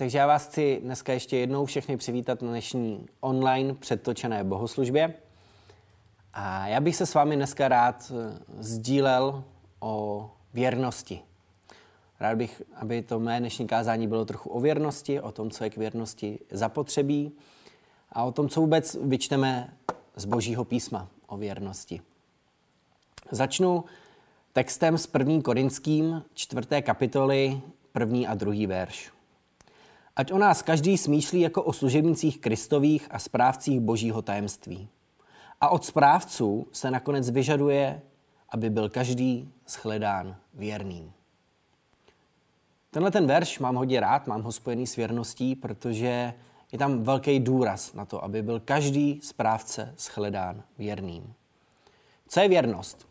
takže já vás chci dneska ještě jednou všechny přivítat na dnešní online předtočené bohoslužbě. A já bych se s vámi dneska rád eh, sdílel o věrnosti. Rád bych, aby to mé dnešní kázání bylo trochu o věrnosti, o tom, co je k věrnosti zapotřebí a o tom, co vůbec vyčteme z Božího písma o věrnosti. Začnu textem s první korinským, čtvrté kapitoly, první a druhý verš. Ať o nás každý smýšlí jako o služebnicích Kristových a správcích božího tajemství. A od správců se nakonec vyžaduje, aby byl každý shledán věrným. Tenhle ten verš mám hodně rád, mám ho spojený s věrností, protože je tam velký důraz na to, aby byl každý správce shledán věrným. Co je věrnost?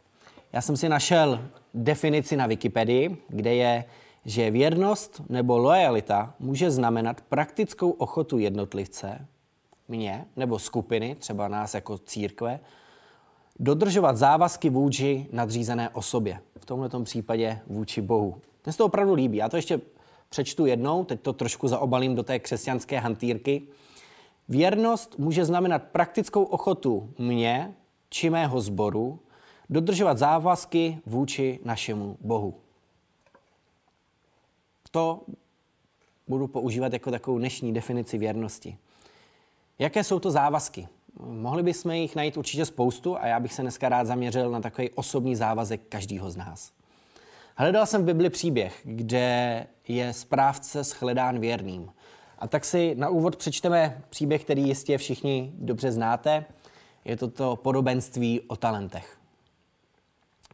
Já jsem si našel definici na Wikipedii, kde je že věrnost nebo lojalita může znamenat praktickou ochotu jednotlivce, mě nebo skupiny, třeba nás jako církve, dodržovat závazky vůči nadřízené osobě. V tomto případě vůči Bohu. Mně se to opravdu líbí. Já to ještě přečtu jednou, teď to trošku zaobalím do té křesťanské hantýrky. Věrnost může znamenat praktickou ochotu mě či mého sboru dodržovat závazky vůči našemu Bohu. To budu používat jako takovou dnešní definici věrnosti. Jaké jsou to závazky? Mohli bychom jich najít určitě spoustu a já bych se dneska rád zaměřil na takový osobní závazek každého z nás. Hledal jsem v Bibli příběh, kde je správce shledán věrným. A tak si na úvod přečteme příběh, který jistě všichni dobře znáte. Je to to podobenství o talentech.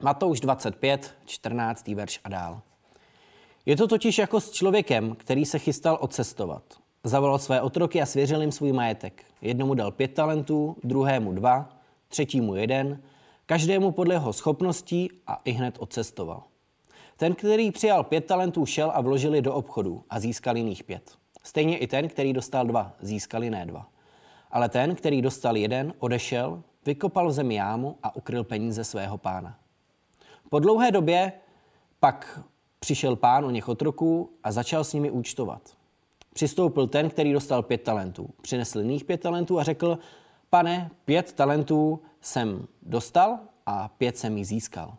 Matouš 25, 14. verš a dál. Je to totiž jako s člověkem, který se chystal odcestovat. Zavolal své otroky a svěřil jim svůj majetek. Jednomu dal pět talentů, druhému dva, třetímu jeden, každému podle jeho schopností a i hned odcestoval. Ten, který přijal pět talentů, šel a vložil je do obchodu a získal jiných pět. Stejně i ten, který dostal dva, získal jiné dva. Ale ten, který dostal jeden, odešel, vykopal zemi jámu a ukryl peníze svého pána. Po dlouhé době pak přišel pán o něch otroků a začal s nimi účtovat. Přistoupil ten, který dostal pět talentů. Přinesl jiných pět talentů a řekl, pane, pět talentů jsem dostal a pět jsem jí získal.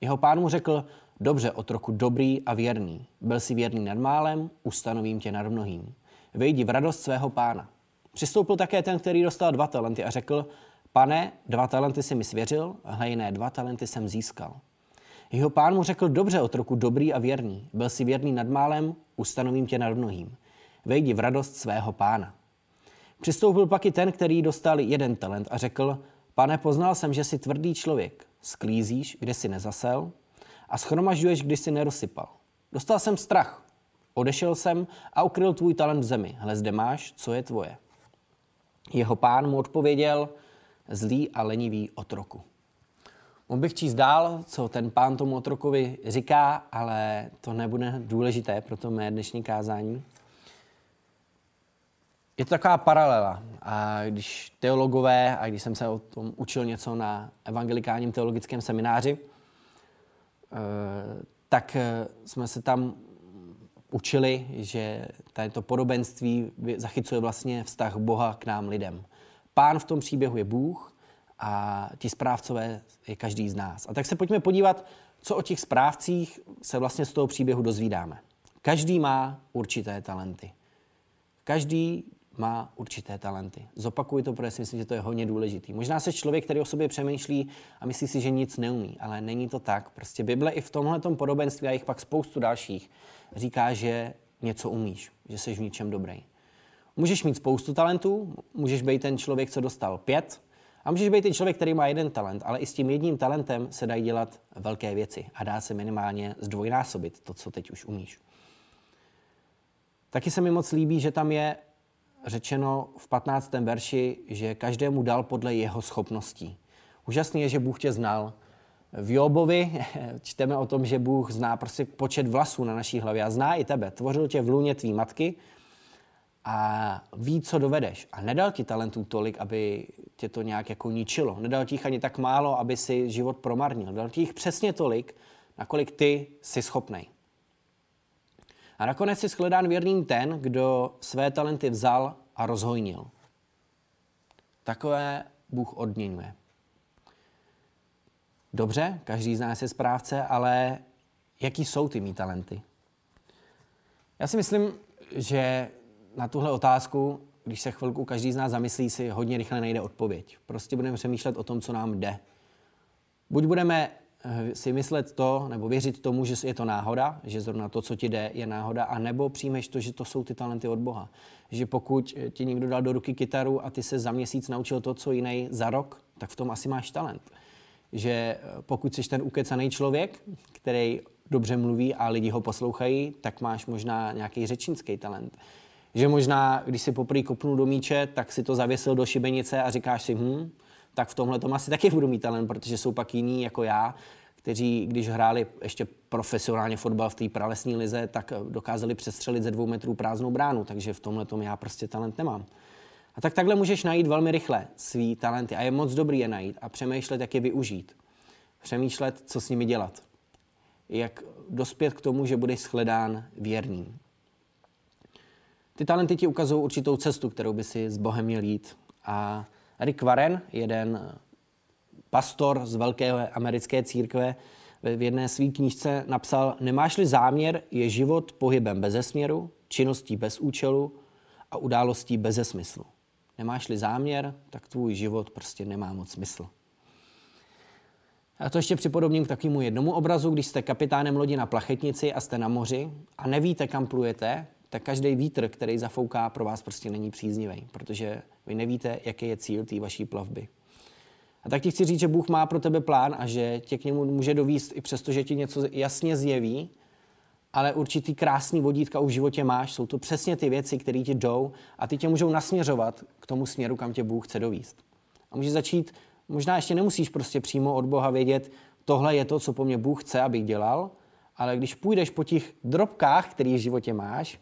Jeho pán mu řekl, dobře, otroku dobrý a věrný. Byl si věrný nad málem, ustanovím tě nad mnohým. Vejdi v radost svého pána. Přistoupil také ten, který dostal dva talenty a řekl, pane, dva talenty si mi svěřil, jiné dva talenty jsem získal. Jeho pán mu řekl, dobře, otroku, dobrý a věrný. Byl si věrný nad málem, ustanovím tě nad mnohým. Vejdi v radost svého pána. Přistoupil pak i ten, který dostal jeden talent a řekl, pane, poznal jsem, že jsi tvrdý člověk. Sklízíš, kde si nezasel a schromažďuješ, když si nerozsypal. Dostal jsem strach. Odešel jsem a ukryl tvůj talent v zemi. Hle, zde máš, co je tvoje. Jeho pán mu odpověděl, zlý a lenivý otroku. Mohl bych číst dál, co ten pán tomu otrokovi říká, ale to nebude důležité pro to mé dnešní kázání. Je to taková paralela. A když teologové, a když jsem se o tom učil něco na evangelikálním teologickém semináři, eh, tak eh, jsme se tam učili, že to podobenství zachycuje vlastně vztah Boha k nám lidem. Pán v tom příběhu je Bůh a ti správcové je každý z nás. A tak se pojďme podívat, co o těch správcích se vlastně z toho příběhu dozvídáme. Každý má určité talenty. Každý má určité talenty. Zopakuji to, protože si myslím, že to je hodně důležitý. Možná se člověk, který o sobě přemýšlí a myslí si, že nic neumí, ale není to tak. Prostě Bible i v tomhle podobenství a jich pak spoustu dalších říká, že něco umíš, že jsi v ničem dobrý. Můžeš mít spoustu talentů, můžeš být ten člověk, co dostal pět, a můžeš být ten člověk, který má jeden talent, ale i s tím jedním talentem se dají dělat velké věci a dá se minimálně zdvojnásobit to, co teď už umíš. Taky se mi moc líbí, že tam je řečeno v 15. verši, že každému dal podle jeho schopností. Úžasný je, že Bůh tě znal. V Jobovi čteme o tom, že Bůh zná prostě počet vlasů na naší hlavě a zná i tebe. Tvořil tě v lůně tvý matky a ví, co dovedeš. A nedal ti talentů tolik, aby tě to nějak jako ničilo. Nedal ti jich ani tak málo, aby si život promarnil. Dal ti jich přesně tolik, nakolik ty jsi schopnej. A nakonec je shledán věrným ten, kdo své talenty vzal a rozhojnil. Takové Bůh odměňuje. Dobře, každý z nás je správce, ale jaký jsou ty mý talenty? Já si myslím, že na tuhle otázku, když se chvilku každý z nás zamyslí, si hodně rychle najde odpověď. Prostě budeme přemýšlet o tom, co nám jde. Buď budeme eh, si myslet to, nebo věřit tomu, že je to náhoda, že zrovna to, co ti jde, je náhoda, a nebo přijmeš to, že to jsou ty talenty od Boha. Že pokud ti někdo dal do ruky kytaru a ty se za měsíc naučil to, co jiný za rok, tak v tom asi máš talent. Že eh, pokud jsi ten ukecaný člověk, který dobře mluví a lidi ho poslouchají, tak máš možná nějaký řečnický talent. Že možná, když si poprvé kopnul do míče, tak si to zavěsil do šibenice a říkáš si, hm, tak v tomhle tom asi taky budu mít talent, protože jsou pak jiní jako já, kteří, když hráli ještě profesionálně fotbal v té pralesní lize, tak dokázali přestřelit ze dvou metrů prázdnou bránu, takže v tomhle tom já prostě talent nemám. A tak takhle můžeš najít velmi rychle svý talenty a je moc dobrý je najít a přemýšlet, jak je využít. Přemýšlet, co s nimi dělat jak dospět k tomu, že budeš shledán věrný. Ty talenty ti ukazují určitou cestu, kterou by si s Bohem měl jít. A Rick Warren, jeden pastor z velké americké církve, v jedné své knížce napsal, nemáš-li záměr, je život pohybem bez směru, činností bez účelu a událostí bez smyslu. Nemáš-li záměr, tak tvůj život prostě nemá moc smysl. Já to ještě připodobním k takovému jednomu obrazu, když jste kapitánem lodi na plachetnici a jste na moři a nevíte, kam plujete, tak každý vítr, který zafouká, pro vás prostě není příznivý, protože vy nevíte, jaký je cíl té vaší plavby. A tak ti chci říct, že Bůh má pro tebe plán a že tě k němu může dovíst i přesto, že ti něco jasně zjeví, ale určitý krásný vodítka už v životě máš. Jsou to přesně ty věci, které ti jdou a ty tě můžou nasměřovat k tomu směru, kam tě Bůh chce dovíst. A může začít Možná ještě nemusíš prostě přímo od Boha vědět, tohle je to, co po mně Bůh chce, abych dělal, ale když půjdeš po těch drobkách, které v životě máš,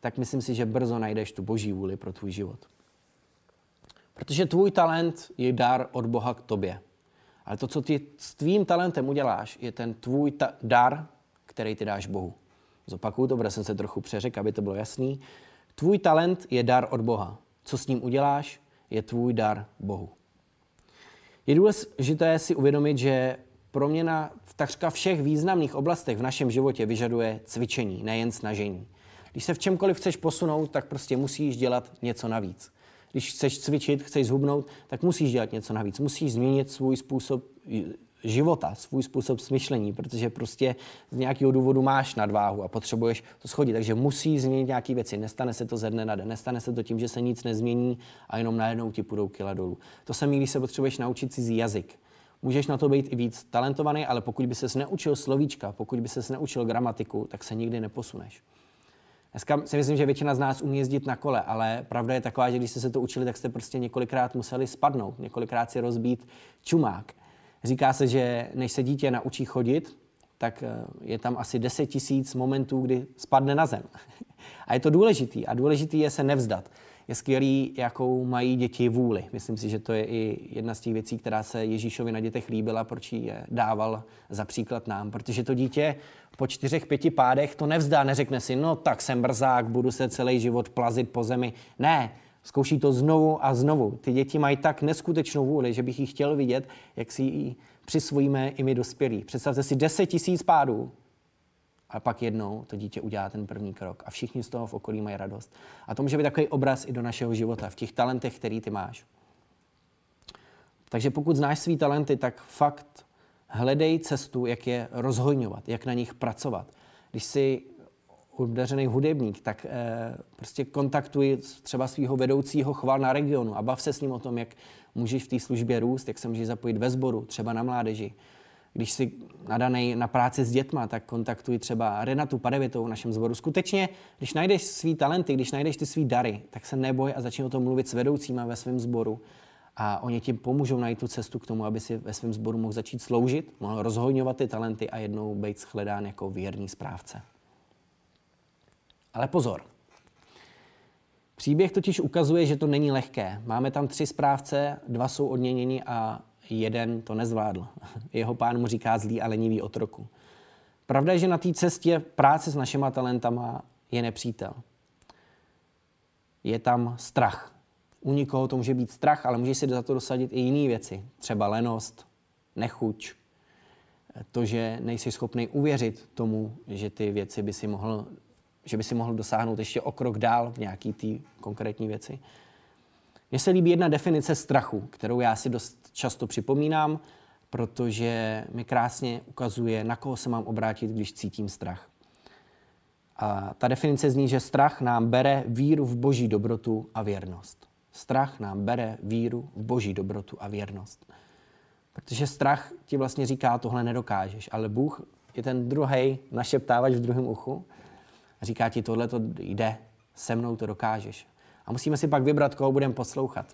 tak myslím si, že brzo najdeš tu boží vůli pro tvůj život. Protože tvůj talent je dar od Boha k tobě. Ale to, co ty s tvým talentem uděláš, je ten tvůj ta- dar, který ty dáš Bohu. Zopakuju to, protože jsem se trochu přeřekl, aby to bylo jasný. Tvůj talent je dar od Boha. Co s ním uděláš, je tvůj dar Bohu. Je důležité si uvědomit, že proměna v takřka všech významných oblastech v našem životě vyžaduje cvičení, nejen snažení. Když se v čemkoliv chceš posunout, tak prostě musíš dělat něco navíc. Když chceš cvičit, chceš zhubnout, tak musíš dělat něco navíc. Musíš změnit svůj způsob života, svůj způsob smyšlení, protože prostě z nějakého důvodu máš nadváhu a potřebuješ to schodit. Takže musí změnit nějaké věci. Nestane se to ze dne na den. Nestane se to tím, že se nic nezmění a jenom najednou ti půjdou kila dolů. To se když se potřebuješ naučit cizí jazyk. Můžeš na to být i víc talentovaný, ale pokud by se neučil slovíčka, pokud by se neučil gramatiku, tak se nikdy neposuneš. Dneska si myslím, že většina z nás umí jezdit na kole, ale pravda je taková, že když jste se to učili, tak jste prostě několikrát museli spadnout, několikrát si rozbít čumák. Říká se, že než se dítě naučí chodit, tak eh, je tam asi 10 tisíc momentů, kdy spadne na zem. A je to důležitý. A důležitý je se nevzdat. Je skvělý, jakou mají děti vůli. Myslím si, že to je i jedna z těch věcí, která se Ježíšovi na dětech líbila, proč ji je dával za příklad nám. Protože to dítě po čtyřech, pěti pádech to nevzdá, neřekne si, no tak jsem brzák, budu se celý život plazit po zemi. Ne, Zkouší to znovu a znovu. Ty děti mají tak neskutečnou vůli, že bych ji chtěl vidět, jak si ji přisvojíme i my dospělí. Představte si 10 tisíc pádů a pak jednou to dítě udělá ten první krok a všichni z toho v okolí mají radost. A to může být takový obraz i do našeho života, v těch talentech, který ty máš. Takže pokud znáš svý talenty, tak fakt hledej cestu, jak je rozhojňovat, jak na nich pracovat. Když si obdařený hudebník, tak eh, prostě kontaktuj třeba svého vedoucího chval na regionu a bav se s ním o tom, jak můžeš v té službě růst, jak se můžeš zapojit ve sboru, třeba na mládeži. Když jsi nadaný na práci s dětma, tak kontaktuj třeba Renatu Padevitou v našem sboru. Skutečně, když najdeš svý talenty, když najdeš ty svý dary, tak se neboj a začni o tom mluvit s vedoucíma ve svém sboru. A oni ti pomůžou najít tu cestu k tomu, aby si ve svém sboru mohl začít sloužit, mohl rozhojňovat ty talenty a jednou být shledán jako věrný správce. Ale pozor. Příběh totiž ukazuje, že to není lehké. Máme tam tři správce, dva jsou odměněni a jeden to nezvládl. Jeho pán mu říká zlý a lenivý otroku. Pravda je, že na té cestě práce s našima talentama je nepřítel. Je tam strach. U nikoho to může být strach, ale může si za to dosadit i jiné věci. Třeba lenost, nechuť, to, že nejsi schopný uvěřit tomu, že ty věci by si mohl, že by si mohl dosáhnout ještě o krok dál v nějaký té konkrétní věci. Mně se líbí jedna definice strachu, kterou já si dost často připomínám, protože mi krásně ukazuje, na koho se mám obrátit, když cítím strach. A ta definice zní, že strach nám bere víru v boží dobrotu a věrnost. Strach nám bere víru v boží dobrotu a věrnost. Protože strach ti vlastně říká, tohle nedokážeš, ale Bůh je ten druhý našeptávač v druhém uchu a říká ti, tohle to jde, se mnou to dokážeš. A musíme si pak vybrat, koho budeme poslouchat.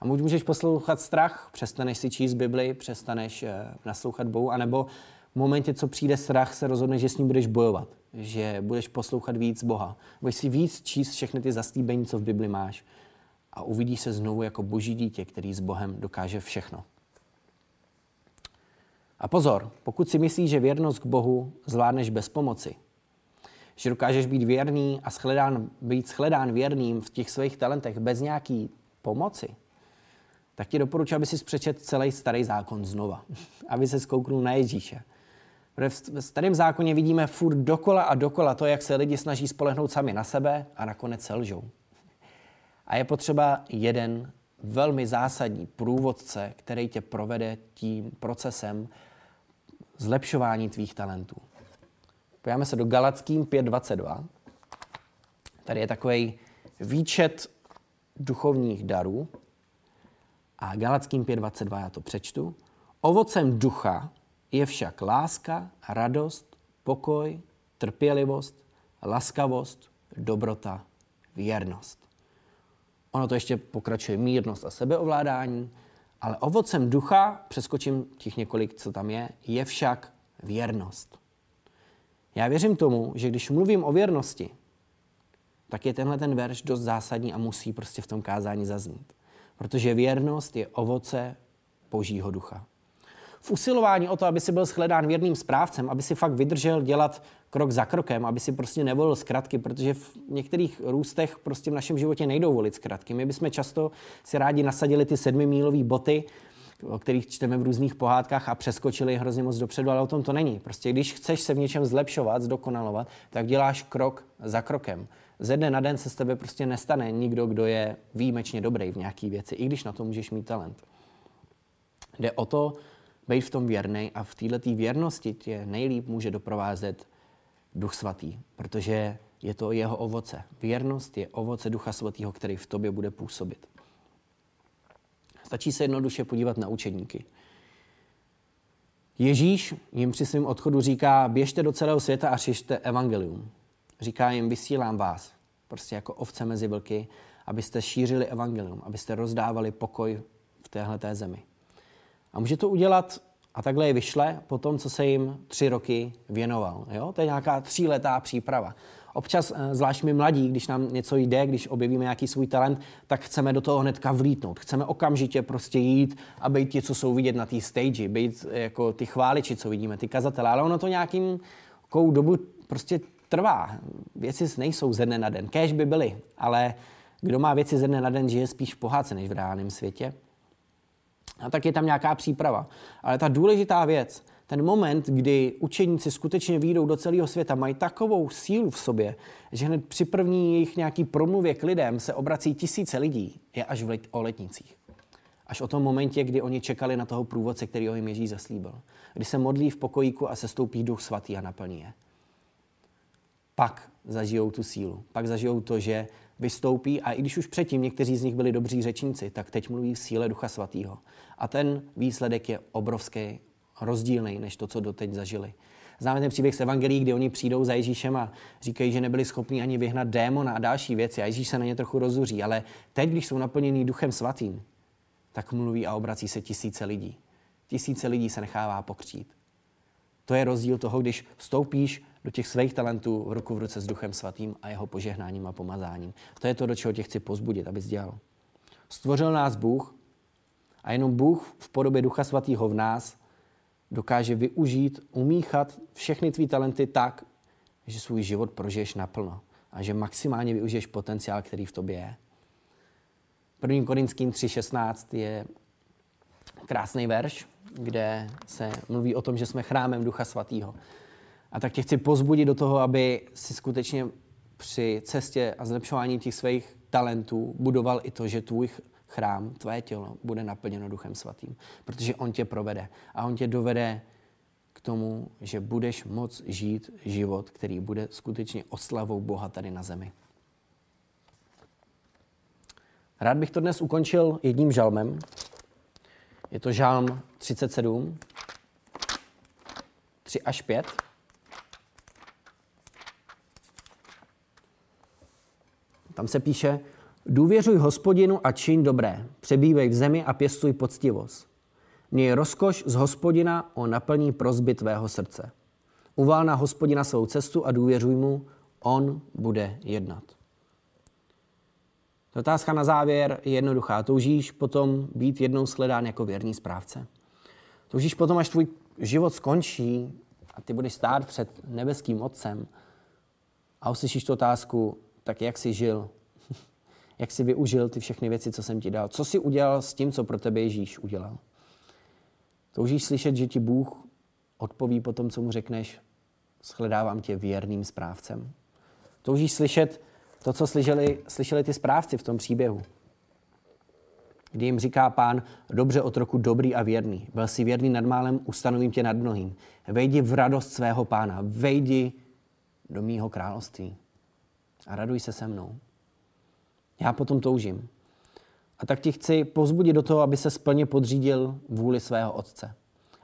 A můžeš poslouchat strach, přestaneš si číst Bibli, přestaneš eh, naslouchat Bohu, anebo v momentě, co přijde strach, se rozhodneš, že s ním budeš bojovat, že budeš poslouchat víc Boha. Budeš si víc číst všechny ty zaslíbení, co v Bibli máš a uvidíš se znovu jako boží dítě, který s Bohem dokáže všechno. A pozor, pokud si myslíš, že věrnost k Bohu zvládneš bez pomoci, že dokážeš být věrný a shledán, být shledán věrným v těch svých talentech bez nějaký pomoci, tak ti doporučuji, aby si přečet celý starý zákon znova, aby se zkouknul na Ježíše. V starém zákoně vidíme furt dokola a dokola to, jak se lidi snaží spolehnout sami na sebe a nakonec se lžou. A je potřeba jeden velmi zásadní průvodce, který tě provede tím procesem zlepšování tvých talentů. Podíváme se do Galackým 5.22. Tady je takový výčet duchovních darů. A Galackým 5.22 já to přečtu. Ovocem ducha je však láska, radost, pokoj, trpělivost, laskavost, dobrota, věrnost. Ono to ještě pokračuje mírnost a sebeovládání, ale ovocem ducha, přeskočím těch několik, co tam je, je však věrnost. Já věřím tomu, že když mluvím o věrnosti, tak je tenhle ten verš dost zásadní a musí prostě v tom kázání zaznít. Protože věrnost je ovoce božího ducha. V usilování o to, aby si byl shledán věrným správcem, aby si fakt vydržel dělat krok za krokem, aby si prostě nevolil zkratky, protože v některých růstech prostě v našem životě nejdou volit zkratky. My bychom často si rádi nasadili ty sedmimílové boty, o kterých čteme v různých pohádkách a přeskočili hrozně moc dopředu, ale o tom to není. Prostě když chceš se v něčem zlepšovat, zdokonalovat, tak děláš krok za krokem. Ze dne na den se z tebe prostě nestane nikdo, kdo je výjimečně dobrý v nějaké věci, i když na to můžeš mít talent. Jde o to, být v tom věrný a v této věrnosti tě nejlíp může doprovázet Duch Svatý, protože je to jeho ovoce. Věrnost je ovoce Ducha Svatého, který v tobě bude působit. Stačí se jednoduše podívat na učedníky. Ježíš jim při svém odchodu říká, běžte do celého světa a šište evangelium. Říká jim, vysílám vás, prostě jako ovce mezi vlky, abyste šířili evangelium, abyste rozdávali pokoj v téhle zemi. A může to udělat a takhle je vyšle po tom, co se jim tři roky věnoval. Jo? To je nějaká tříletá příprava. Občas, eh, zvlášť my mladí, když nám něco jde, když objevíme nějaký svůj talent, tak chceme do toho hnedka vlítnout. Chceme okamžitě prostě jít a být ti, co jsou vidět na té stage, být jako ty chváliči, co vidíme, ty kazatele. Ale ono to nějakým dobu prostě trvá. Věci nejsou ze dne na den. Kéž by byly, ale kdo má věci ze dne na den, žije spíš v pohádce než v reálném světě. A tak je tam nějaká příprava. Ale ta důležitá věc, ten moment, kdy učeníci skutečně výjdou do celého světa, mají takovou sílu v sobě, že hned při první jejich nějaký promluvě k lidem se obrací tisíce lidí, je až v let, o letnicích. Až o tom momentě, kdy oni čekali na toho průvodce, který jim Ježíš zaslíbil. Kdy se modlí v pokojíku a se stoupí duch svatý a naplní je. Pak zažijou tu sílu. Pak zažijou to, že vystoupí a i když už předtím někteří z nich byli dobří řečníci, tak teď mluví v síle Ducha Svatého. A ten výsledek je obrovský, rozdílný než to, co doteď zažili. Známe ten příběh z Evangelií, kdy oni přijdou za Ježíšem a říkají, že nebyli schopni ani vyhnat démona a další věci a Ježíš se na ně trochu rozuří. Ale teď, když jsou naplněni Duchem Svatým, tak mluví a obrací se tisíce lidí. Tisíce lidí se nechává pokřít. To je rozdíl toho, když vstoupíš do těch svých talentů v ruku v ruce s Duchem Svatým a jeho požehnáním a pomazáním. To je to, do čeho tě chci pozbudit, abys dělal. Stvořil nás Bůh a jenom Bůh v podobě Ducha Svatého v nás dokáže využít, umíchat všechny tvý talenty tak, že svůj život prožiješ naplno a že maximálně využiješ potenciál, který v tobě je. 1. Korinským 3.16 je krásný verš, kde se mluví o tom, že jsme chrámem Ducha Svatého. A tak tě chci pozbudit do toho, aby si skutečně při cestě a zlepšování těch svých talentů budoval i to, že tvůj chrám, tvé tělo bude naplněno Duchem Svatým. Protože On tě provede a On tě dovede k tomu, že budeš moc žít život, který bude skutečně oslavou Boha tady na zemi. Rád bych to dnes ukončil jedním žalmem. Je to žalm 37, 3 až 5. Tam se píše, důvěřuj hospodinu a čiň dobré, přebývej v zemi a pěstuj poctivost. Měj rozkoš z hospodina o naplní prozby tvého srdce. Uvál na hospodina svou cestu a důvěřuj mu, on bude jednat. Otázka na závěr je jednoduchá. Toužíš potom být jednou sledán jako věrný správce? Toužíš potom, až tvůj život skončí a ty budeš stát před nebeským Otcem a uslyšíš tu otázku, tak jak jsi žil? jak jsi využil ty všechny věci, co jsem ti dal? Co jsi udělal s tím, co pro tebe Ježíš udělal? Toužíš slyšet, že ti Bůh odpoví po tom, co mu řekneš, shledávám tě věrným správcem? Toužíš slyšet to, co slyšeli, slyšeli ty správci v tom příběhu? Kdy jim říká pán, dobře otroku dobrý a věrný. Byl jsi věrný nad málem, ustanovím tě nad mnohým. Vejdi v radost svého pána, vejdi do mýho království a raduj se se mnou. Já potom toužím. A tak ti chci pozbudit do toho, aby se splně podřídil vůli svého otce.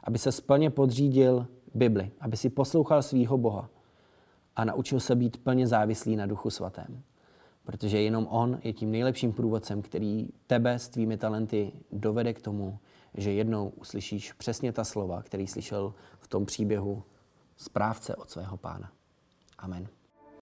Aby se splně podřídil Bibli. Aby si poslouchal svého Boha. A naučil se být plně závislý na Duchu Svatém. Protože jenom On je tím nejlepším průvodcem, který tebe s tvými talenty dovede k tomu, že jednou uslyšíš přesně ta slova, který slyšel v tom příběhu správce od svého pána. Amen.